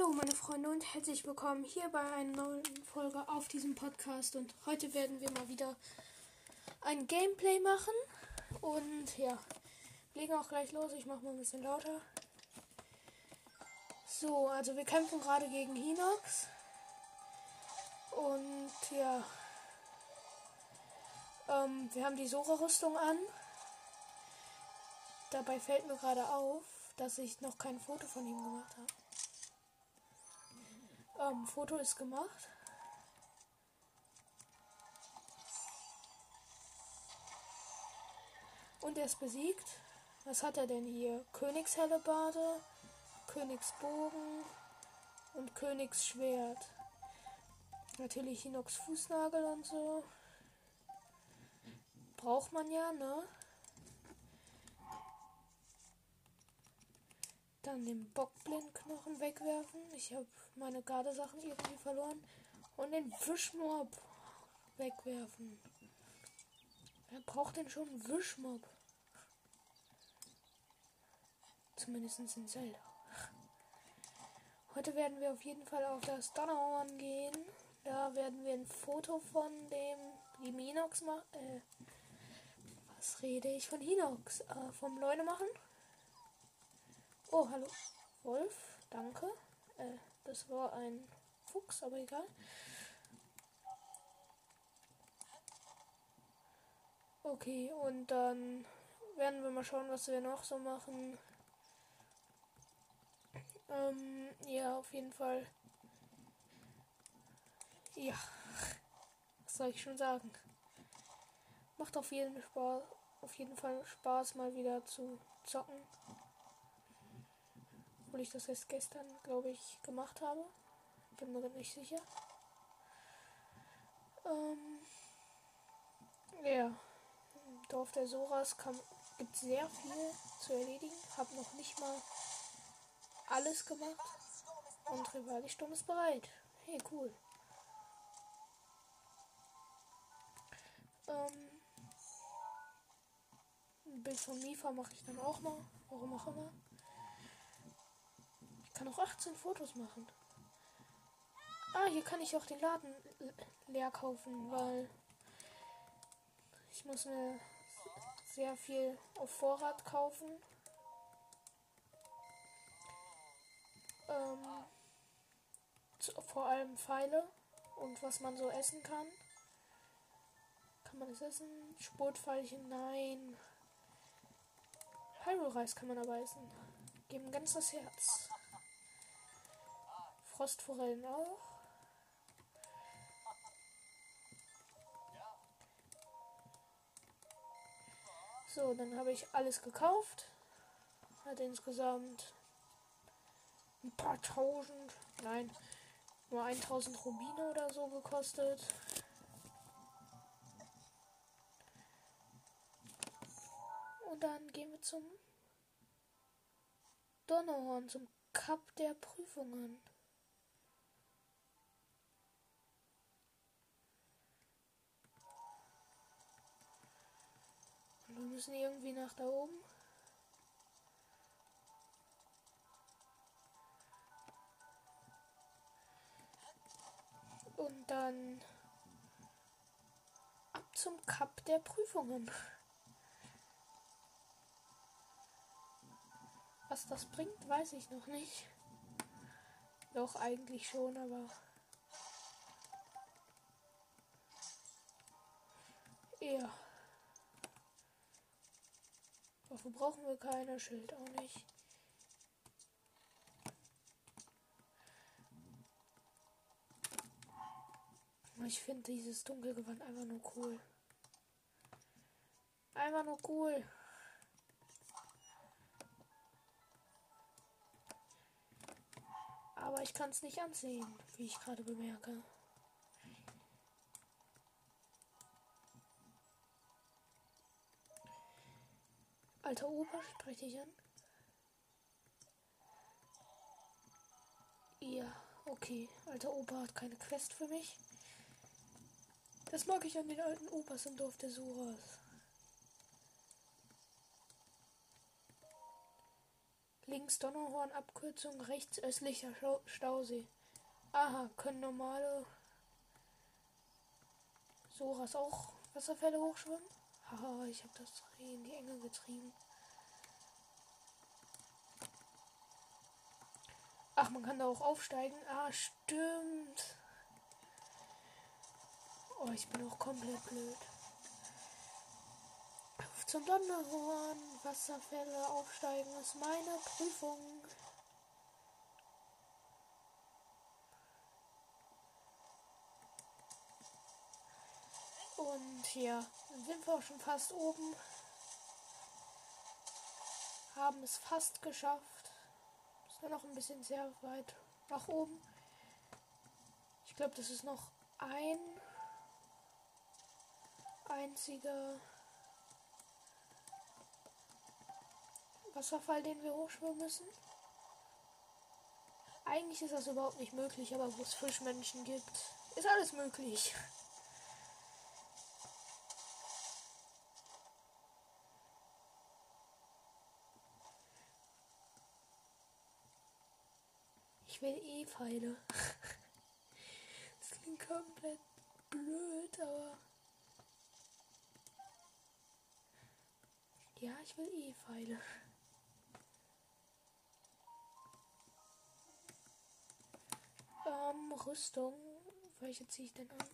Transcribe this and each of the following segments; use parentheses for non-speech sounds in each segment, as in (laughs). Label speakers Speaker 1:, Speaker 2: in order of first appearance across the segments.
Speaker 1: Hallo meine Freunde und herzlich willkommen hier bei einer neuen Folge auf diesem Podcast und heute werden wir mal wieder ein Gameplay machen und ja, legen auch gleich los, ich mache mal ein bisschen lauter. So, also wir kämpfen gerade gegen Hinox und ja, ähm, wir haben die Sora-Rüstung an. Dabei fällt mir gerade auf, dass ich noch kein Foto von ihm gemacht habe. Ähm, Foto ist gemacht. Und er ist besiegt. Was hat er denn hier? Königshellebarde, Königsbogen und Königsschwert. Natürlich Hinox Fußnagel und so. Braucht man ja, ne? Dann den Bockblindknochen wegwerfen. Ich habe meine Gardesachen irgendwie verloren. Und den Wischmob wegwerfen. Wer braucht denn schon einen Wischmob? Zumindest in Zelda. Heute werden wir auf jeden Fall auf das Donnerhorn gehen. Da werden wir ein Foto von dem Hinox machen. Äh, was rede ich von Hinox? Äh, vom Leune machen. Oh, hallo. Wolf, danke. Äh, das war ein Fuchs, aber egal. Okay, und dann werden wir mal schauen, was wir noch so machen. Ähm, ja, auf jeden Fall. Ja, was soll ich schon sagen? Macht auf jeden, Spaß, auf jeden Fall Spaß, mal wieder zu zocken. Obwohl ich das erst gestern, glaube ich, gemacht habe. Bin mir nicht sicher. Ähm, ja. Im Dorf der Soras gibt es sehr viel zu erledigen. Hab noch nicht mal alles gemacht. Und Rivali-Sturm ist bereit. Hey, cool. Ähm, ein Bild von Mifa mache ich dann auch mal. Warum auch immer kann auch 18 Fotos machen. Ah, hier kann ich auch den Laden leer kaufen, weil ich muss mir sehr viel auf Vorrat kaufen. Ähm, vor allem Pfeile und was man so essen kann. Kann man das essen? Spurtpfeilchen? Nein. Pyro-Reis kann man aber essen. Geben ganz das Herz. Frostforellen auch. So, dann habe ich alles gekauft. Hat insgesamt ein paar tausend, nein, nur 1000 Rubine oder so gekostet. Und dann gehen wir zum Donnerhorn, zum Cup der Prüfungen. Wir müssen irgendwie nach da oben. Und dann ab zum Cup der Prüfungen. Was das bringt, weiß ich noch nicht. Doch eigentlich schon, aber ja. Waffe brauchen wir keine, Schild auch nicht. Ich finde dieses Dunkelgewand einfach nur cool. Einfach nur cool. Aber ich kann es nicht ansehen, wie ich gerade bemerke. Alter Opa, spreche ich an? Ja, okay. Alter Opa hat keine Quest für mich. Das mag ich an den alten Opas im Dorf der Suras. Links Donnerhorn, Abkürzung, rechts östlicher Stau Stausee. Aha, können normale Soras auch Wasserfälle hochschwimmen? Haha, ich habe das in die Enge getrieben. Ach, man kann da auch aufsteigen. Ah, stimmt. Oh, ich bin auch komplett blöd. Zum Donnerhorn. Wasserfälle aufsteigen ist meine Prüfung. Und hier sind wir auch schon fast oben. Haben es fast geschafft. Ist nur noch ein bisschen sehr weit nach oben. Ich glaube, das ist noch ein einziger Wasserfall, den wir hochschwimmen müssen. Eigentlich ist das überhaupt nicht möglich, aber wo es Fischmenschen gibt, ist alles möglich. Ich will eh Pfeile. Das klingt komplett blöd, aber. Ja, ich will eh Pfeile. Ähm, Rüstung. Welche ziehe ich denn an?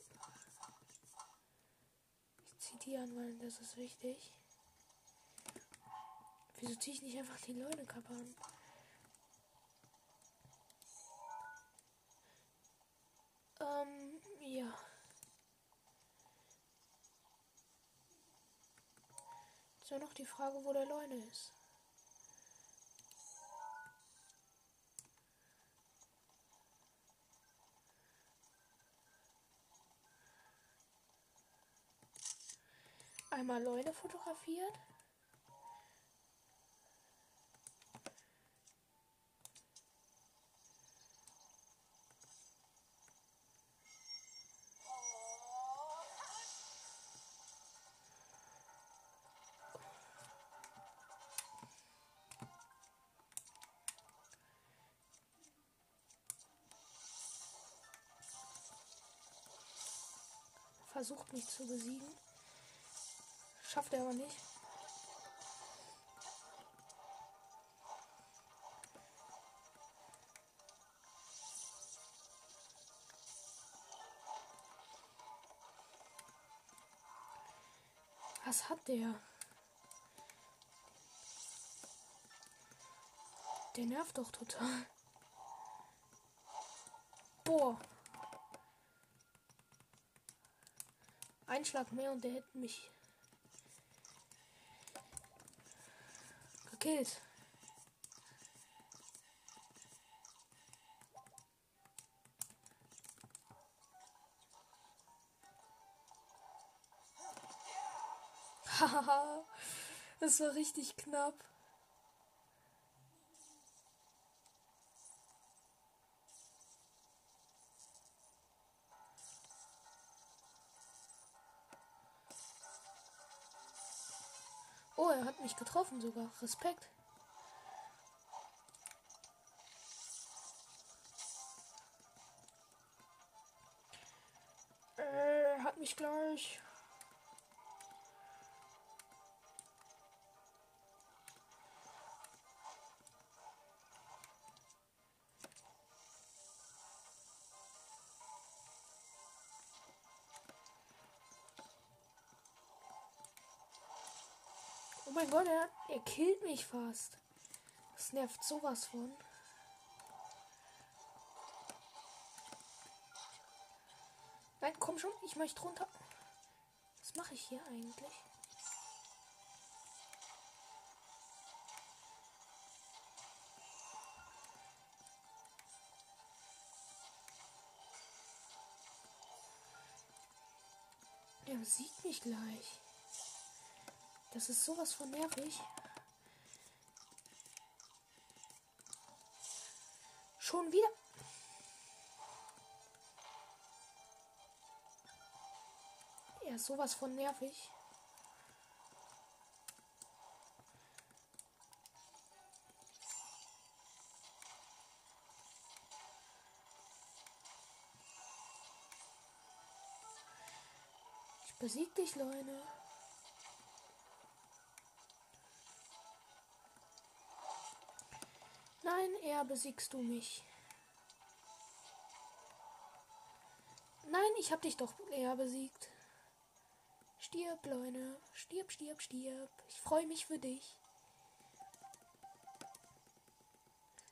Speaker 1: Ich ziehe die an, weil das ist wichtig. Wieso ziehe ich nicht einfach die Leunekappe an? Ist ja noch die Frage, wo der Leune ist. Einmal Leune fotografiert. Versucht mich zu besiegen. Schafft er aber nicht. Was hat der? Der nervt doch total. Boah. Ein Schlag mehr und der hätte mich gekillt. (laughs) Haha, das war richtig knapp. Oh, er hat mich getroffen sogar. Respekt. Er hat mich gleich. Mein Gott, er, er killt mich fast. Das nervt sowas von. Nein, komm schon, ich möchte runter. Was mache ich hier eigentlich? Er sieht mich gleich. Das ist sowas von nervig. Schon wieder. Er ja, ist sowas von nervig. Ich besieg dich, Leute. Eher besiegst du mich. Nein, ich hab dich doch eher besiegt. Stirb, Leute. Stirb, stirb, stirb. Ich freue mich für dich.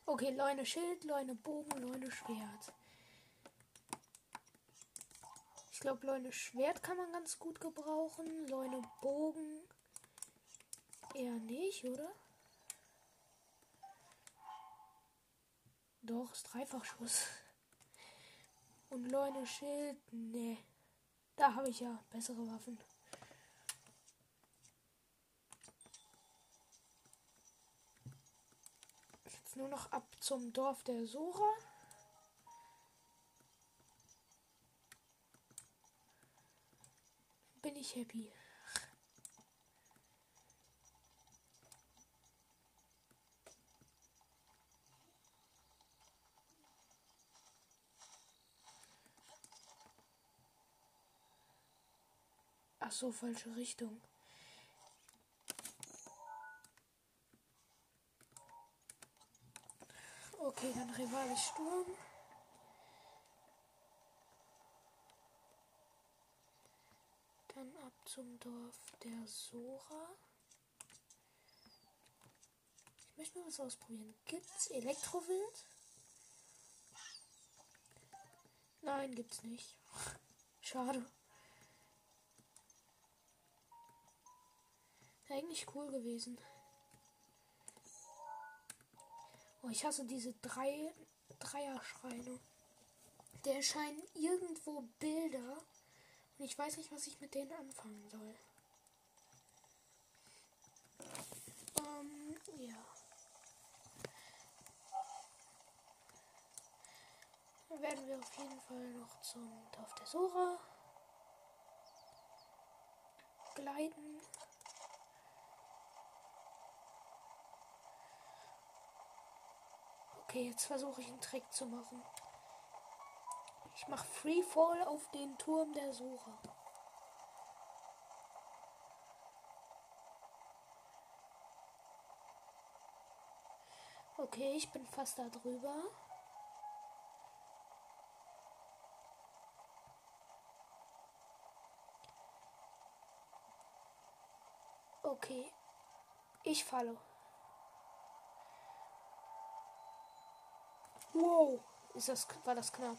Speaker 1: Okay, Leune Schild, Leune Bogen, Leune Schwert. Ich glaube, Leune Schwert kann man ganz gut gebrauchen. Leune Bogen eher nicht, oder? Doch, ist Dreifachschuss. Und Leune Schild, ne. Da habe ich ja bessere Waffen. Jetzt nur noch ab zum Dorf der Sora. Bin ich happy. So, falsche Richtung. Okay, dann Rivale Sturm. Dann ab zum Dorf der Sora. Ich möchte mal was ausprobieren. Gibt's Elektrowild? Nein, gibt's nicht. (laughs) Schade. Eigentlich cool gewesen. Oh, ich hasse diese drei Dreier-Schreine. Der erscheinen irgendwo Bilder. Und ich weiß nicht, was ich mit denen anfangen soll. Ähm, ja. Dann werden wir auf jeden Fall noch zum Dorf der Sora gleiten. Okay, jetzt versuche ich einen Trick zu machen. Ich mache Freefall auf den Turm der Sucher. Okay, ich bin fast da drüber. Okay, ich falle. Wow, ist das, war das knapp.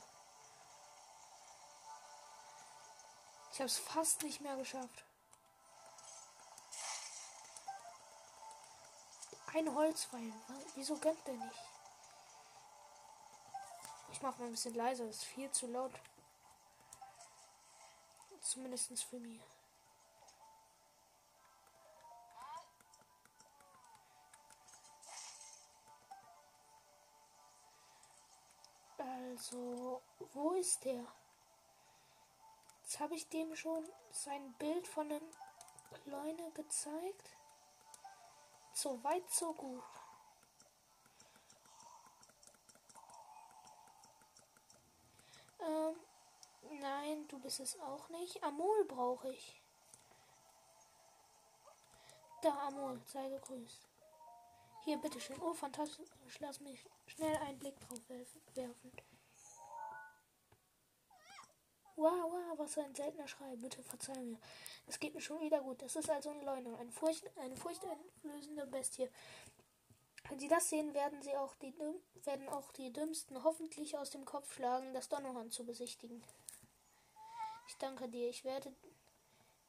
Speaker 1: Ich habe es fast nicht mehr geschafft. Ein Holzpfeil. Wieso gönnt der nicht? Ich mache mal ein bisschen leiser. Das ist viel zu laut. Zumindest für mich. Also, wo ist der? Jetzt habe ich dem schon sein Bild von einem Kleine gezeigt. So weit, so gut. Ähm, nein, du bist es auch nicht. Amol brauche ich. Da, Amol, sei gegrüßt. Hier, bitteschön. Oh, fantastisch. Lass mich schnell einen Blick drauf werfen. Wow, wow, was für ein seltener Schrei. Bitte verzeih mir. Es geht mir schon wieder gut. Das ist also ein Leune. Eine, Furcht, eine furchteinflößende Bestie. Wenn Sie das sehen, werden Sie auch die, werden auch die Dümmsten hoffentlich aus dem Kopf schlagen, das Donnerhorn zu besichtigen. Ich danke dir. Ich werde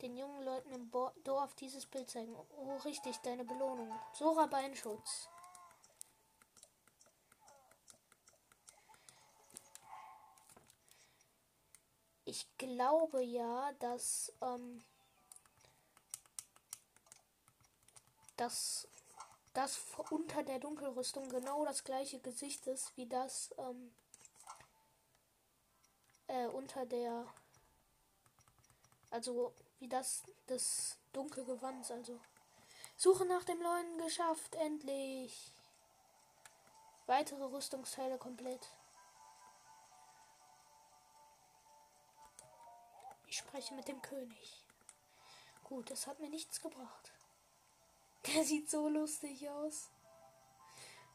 Speaker 1: den jungen Leuten im Dorf dieses Bild zeigen. Oh, richtig, deine Belohnung. Sora Beinschutz. Ich glaube ja, dass ähm, dass das unter der Dunkelrüstung genau das gleiche Gesicht ist wie das ähm, äh, unter der also wie das des Dunkelgewands also. Suche nach dem neuen geschafft endlich. Weitere Rüstungsteile komplett Ich spreche mit dem König. Gut, das hat mir nichts gebracht. Der sieht so lustig aus.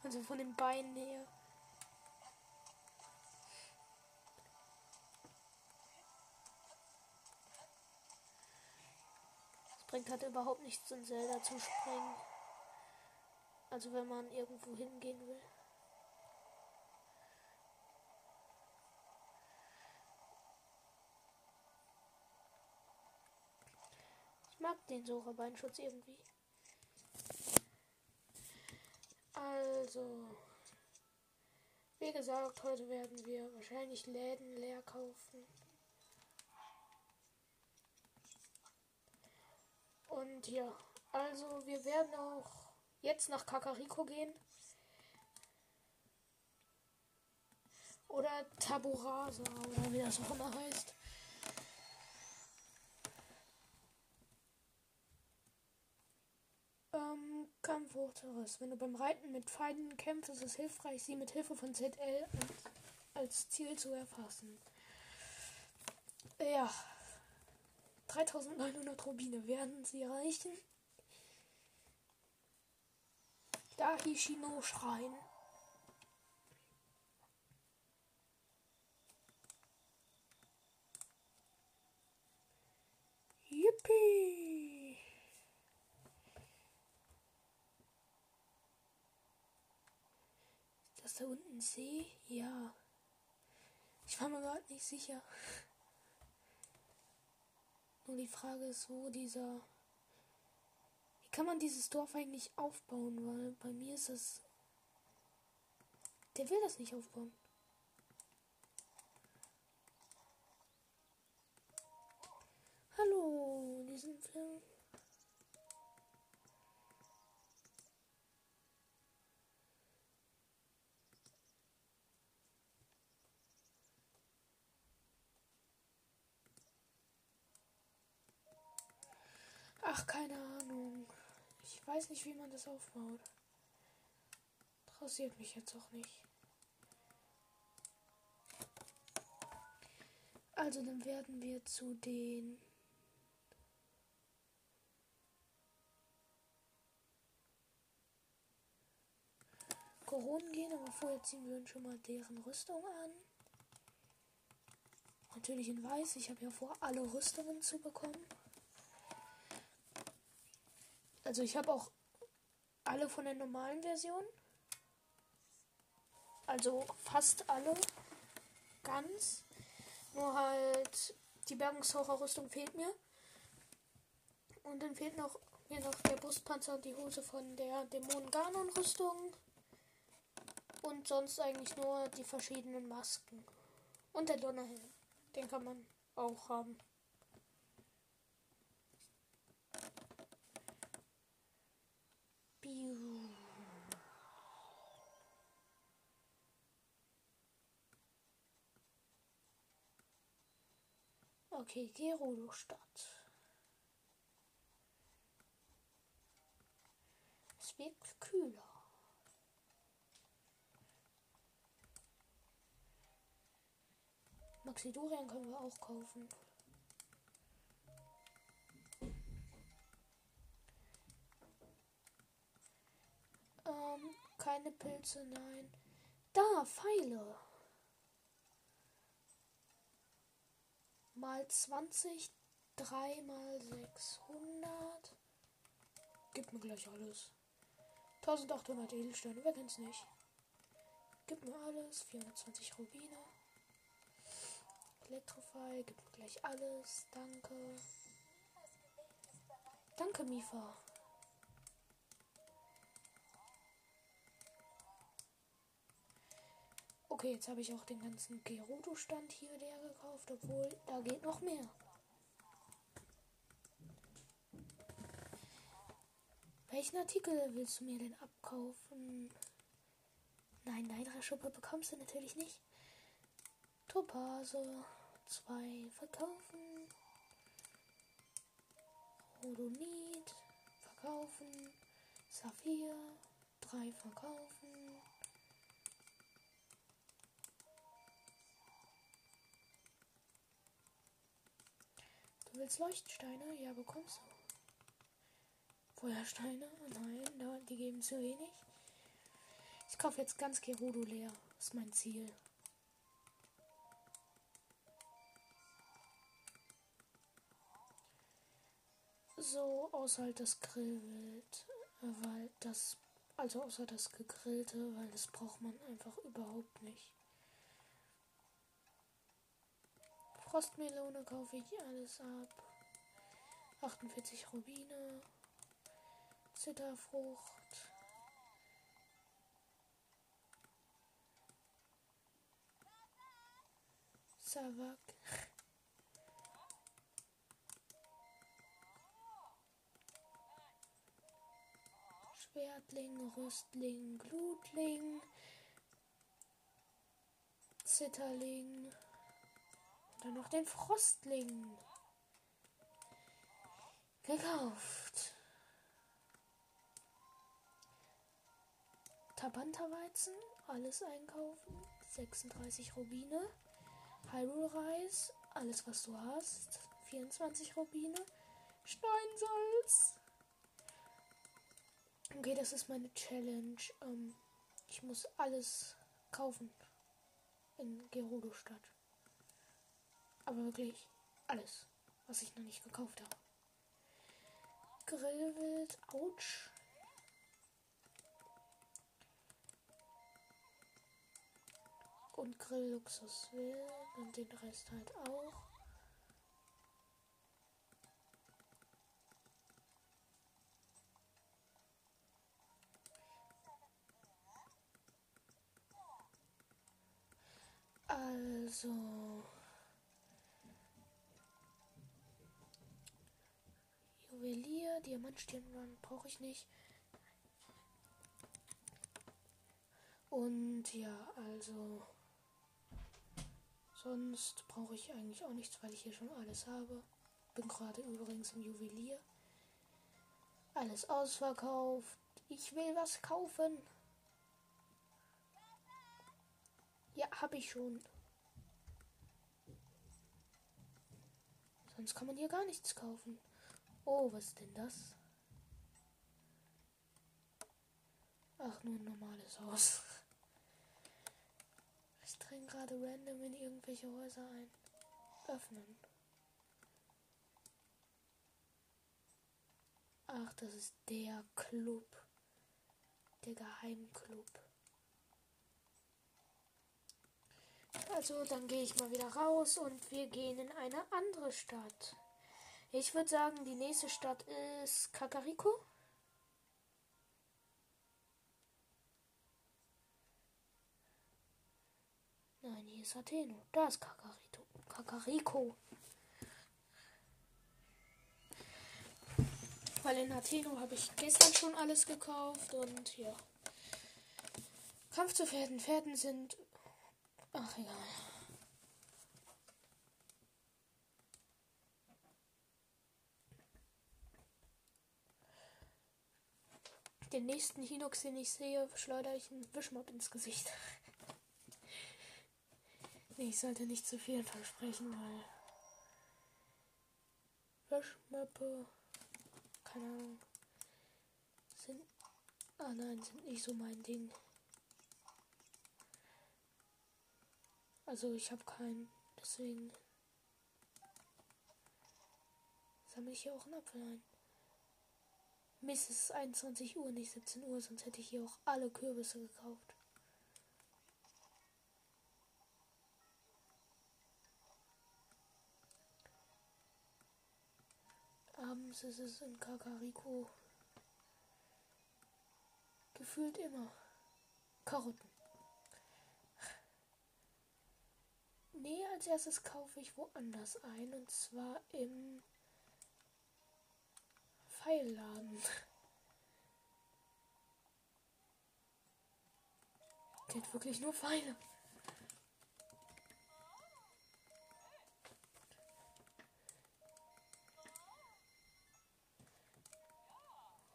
Speaker 1: Also von den Beinen her. Es bringt halt überhaupt nichts in Zelda zu springen. Also wenn man irgendwo hingehen will. Den Sora-Beinschutz irgendwie. Also, wie gesagt, heute werden wir wahrscheinlich Läden leer kaufen. Und ja, also wir werden auch jetzt nach Kakariko gehen. Oder Taburasa, oder wie das auch immer heißt. Ähm, Kampfhochterriss. Wenn du beim Reiten mit Feinden kämpfst, ist es hilfreich, sie mit Hilfe von ZL als Ziel zu erfassen. Ja. 3900 Rubine werden sie erreichen. Dahishino Schrein. Yippie! Ist das da unten ein See? Ja. Ich war mir gerade nicht sicher. Nur die Frage ist, wo dieser kann man dieses Dorf eigentlich aufbauen? Weil bei mir ist es. Der will das nicht aufbauen. Hallo, in diesem Film. Ach, keine Ahnung. Ich weiß nicht, wie man das aufbaut. Interessiert mich jetzt auch nicht. Also dann werden wir zu den Koronen gehen, aber vorher ziehen wir uns schon mal deren Rüstung an. Natürlich in weiß. Ich habe ja vor, alle Rüstungen zu bekommen. Also ich habe auch alle von der normalen Version. Also fast alle. Ganz. Nur halt die Bergungstaucherrüstung fehlt mir. Und dann fehlt noch mir noch der Brustpanzer und die Hose von der Dämonen Ganon Rüstung. Und sonst eigentlich nur die verschiedenen Masken. Und der Donnerhelm. Den kann man auch haben. Okay, Gerudo-Stadt. Es wird kühler. Maxidorian können wir auch kaufen. Ähm, keine Pilze, nein. Da, Pfeile. Mal 20, 3 mal 600. Gib mir gleich alles. 1800 Edelsteine, wer kennt's nicht? Gib mir alles. 420 Rubine. Elektrofy, gib mir gleich alles. Danke. Danke, Mifa. Okay, jetzt habe ich auch den ganzen Gerudo-Stand hier leer gekauft, obwohl da geht noch mehr. Welchen Artikel willst du mir denn abkaufen? Nein, Neidra-Schuppe bekommst du natürlich nicht. Topase 2 verkaufen. Rhodonit verkaufen. Saphir 3 verkaufen. Du willst Leuchtsteine? Ja, bekommst du. Feuersteine? Nein, die geben zu wenig. Ich kaufe jetzt ganz Gerudo leer. Ist mein Ziel. So, außer halt das Grillwild, äh, weil das, also außer das gegrillte, weil das braucht man einfach überhaupt nicht. Frostmelone kaufe ich alles ab. 48 Rubine. Zitterfrucht. Savak. Schwertling, Rüstling, Glutling, Zitterling. Dann noch den Frostling. Gekauft. Tabanterweizen, alles einkaufen. 36 Rubine. Hyrule Reis, alles was du hast. 24 Rubine. Steinsalz. Okay, das ist meine Challenge. Ähm, ich muss alles kaufen in Gerudo-Stadt. Aber wirklich alles, was ich noch nicht gekauft habe. Grillwild, ouch. Und Grillluxus will und den Rest halt auch. Also. Juwelier, Diamantstirnwand brauche ich nicht. Und ja, also. Sonst brauche ich eigentlich auch nichts, weil ich hier schon alles habe. Bin gerade übrigens im Juwelier. Alles ausverkauft. Ich will was kaufen. Ja, habe ich schon. Sonst kann man hier gar nichts kaufen. Oh, was ist denn das? Ach, nur ein normales Haus. Ich dringe gerade random in irgendwelche Häuser ein. Öffnen. Ach, das ist der Club. Der Geheimclub. Also, dann gehe ich mal wieder raus und wir gehen in eine andere Stadt. Ich würde sagen, die nächste Stadt ist Kakariko. Nein, hier ist Atheno. Da ist Kakarito. Kakariko. Weil in Atheno habe ich gestern schon alles gekauft und ja. Kampf zu Pferden. Pferden sind. Ach egal. Den nächsten Hinox, den ich sehe, schleudere ich einen Wischmob ins Gesicht. (laughs) nee, ich sollte nicht zu viel versprechen, weil Wischmöppe, keine Ahnung, sind, ah nein, sind nicht so mein Ding. Also ich habe keinen, deswegen sammle ich hier auch einen Apfel ein. Mist, es ist 21 Uhr, nicht 17 Uhr, sonst hätte ich hier auch alle Kürbisse gekauft. Abends ist es in Kakariko gefühlt immer Karotten. Nee, als erstes kaufe ich woanders ein und zwar im Pfeilladen. Der hat wirklich nur Pfeile.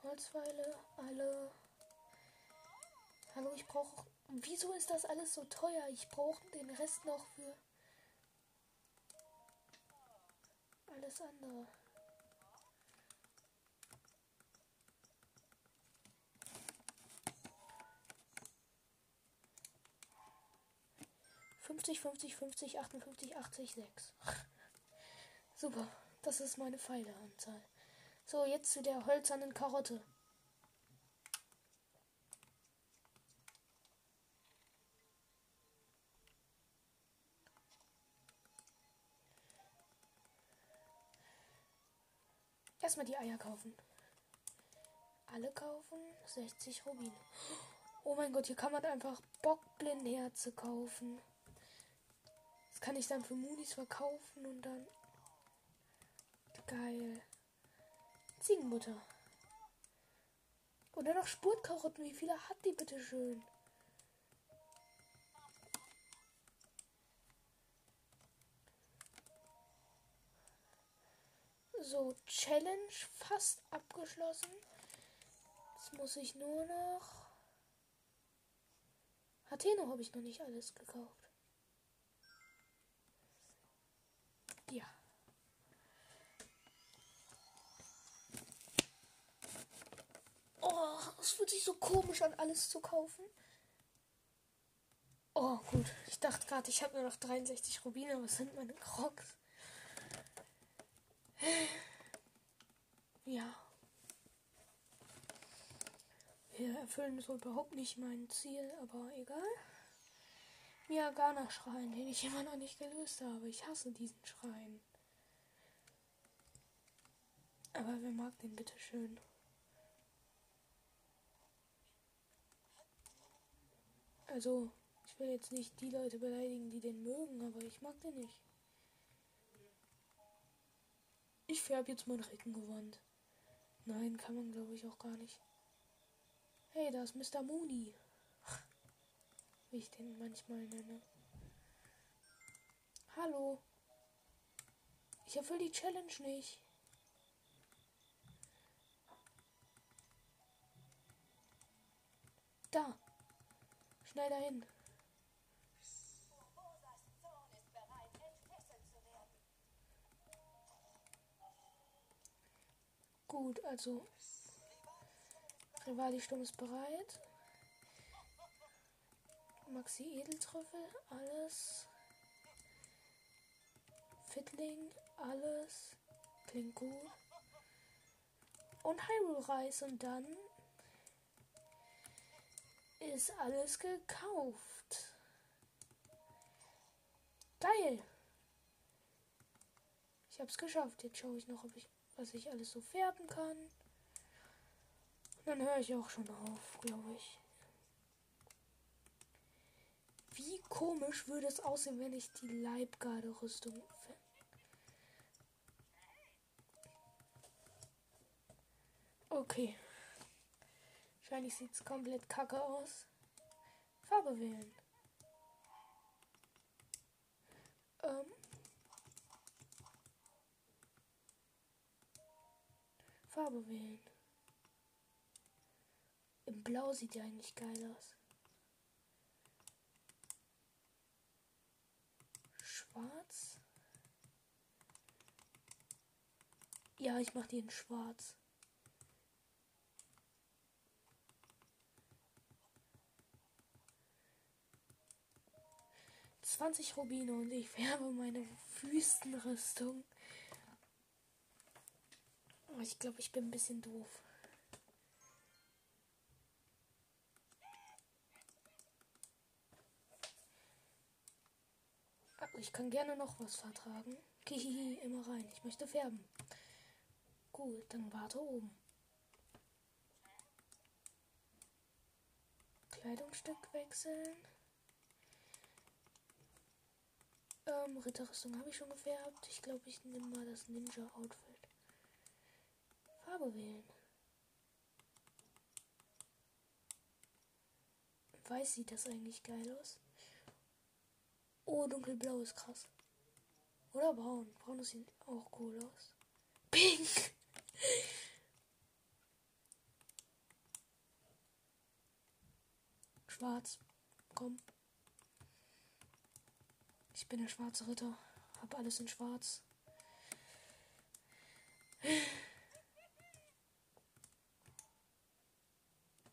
Speaker 1: Holzpfeile, alle. Hallo, ich brauche. Wieso ist das alles so teuer? Ich brauche den Rest noch für alles andere. 50, 50, 50, 58, 80, 6. Super, das ist meine Pfeileanzahl. So, jetzt zu der hölzernen Karotte. Erstmal die Eier kaufen. Alle kaufen 60 Rubine. Oh mein Gott, hier kann man einfach Bockblindherze kaufen. Das kann ich dann für Munis verkaufen und dann. Geil. Ziegenbutter. Oder noch Spurtkarotten. Wie viele hat die bitte schön? So, Challenge fast abgeschlossen. Jetzt muss ich nur noch. Atheno habe ich noch nicht alles gekauft. Ja. Oh, es fühlt sich so komisch an, alles zu kaufen. Oh, gut. Ich dachte gerade, ich habe nur noch 63 Rubine. Was sind meine Crocs? Ja. Wir erfüllen so überhaupt nicht mein Ziel, aber egal. Miagana-Schrein, den ich immer noch nicht gelöst habe. Ich hasse diesen Schrein. Aber wer mag den bitte schön? Also, ich will jetzt nicht die Leute beleidigen, die den mögen, aber ich mag den nicht. Ich färbe jetzt mein Reckengewand. Nein, kann man glaube ich auch gar nicht. Hey, da ist Mr. Mooney. Wie ich den manchmal nenne. Hallo. Ich erfülle die Challenge nicht. Da. Schnell dahin. Gut, also. Rivali-Sturm ist bereit. Maxi Edeltrüffel, alles. Fittling, alles. Klingt gut. Und Hyrule Reis und dann ist alles gekauft. Geil. Ich hab's geschafft. Jetzt schaue ich noch, ob ich was ich alles so färben kann. Und dann höre ich auch schon auf, glaube ich. Wie komisch würde es aussehen, wenn ich die Leibgarde-Rüstung Okay. Wahrscheinlich sieht es komplett kacke aus. Farbe wählen. Ähm, Farbe wählen. Im Blau sieht ja eigentlich geil aus. Schwarz. Ja, ich mache die in schwarz. Zwanzig Rubine und ich färbe meine Wüstenrüstung. Ich glaube, ich bin ein bisschen doof. Aber ich kann gerne noch was vertragen. Kihihi, immer rein. Ich möchte färben. Gut, dann warte oben. Kleidungsstück wechseln. Ähm, Ritterrüstung habe ich schon gefärbt. Ich glaube, ich nehme mal das Ninja-Outfit. Farbe wählen. Weiß sieht das eigentlich geil aus? Oh, dunkelblau ist krass. Oder braun. Braun sieht auch cool aus. Pink! (laughs) Schwarz. Komm. Ich bin der schwarze Ritter. Hab alles in schwarz.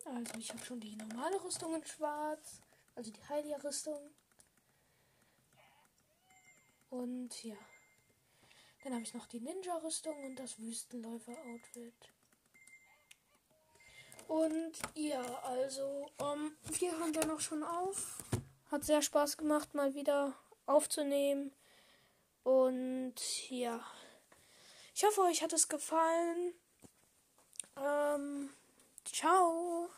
Speaker 1: Also ich habe schon die normale Rüstung in schwarz. Also die heilige Rüstung. Und ja. Dann habe ich noch die Ninja-Rüstung und das Wüstenläufer-Outfit. Und ja, also, um, wir haben dann noch schon auf. Hat sehr Spaß gemacht, mal wieder aufzunehmen. Und ja. Ich hoffe, euch hat es gefallen. Ähm, ciao.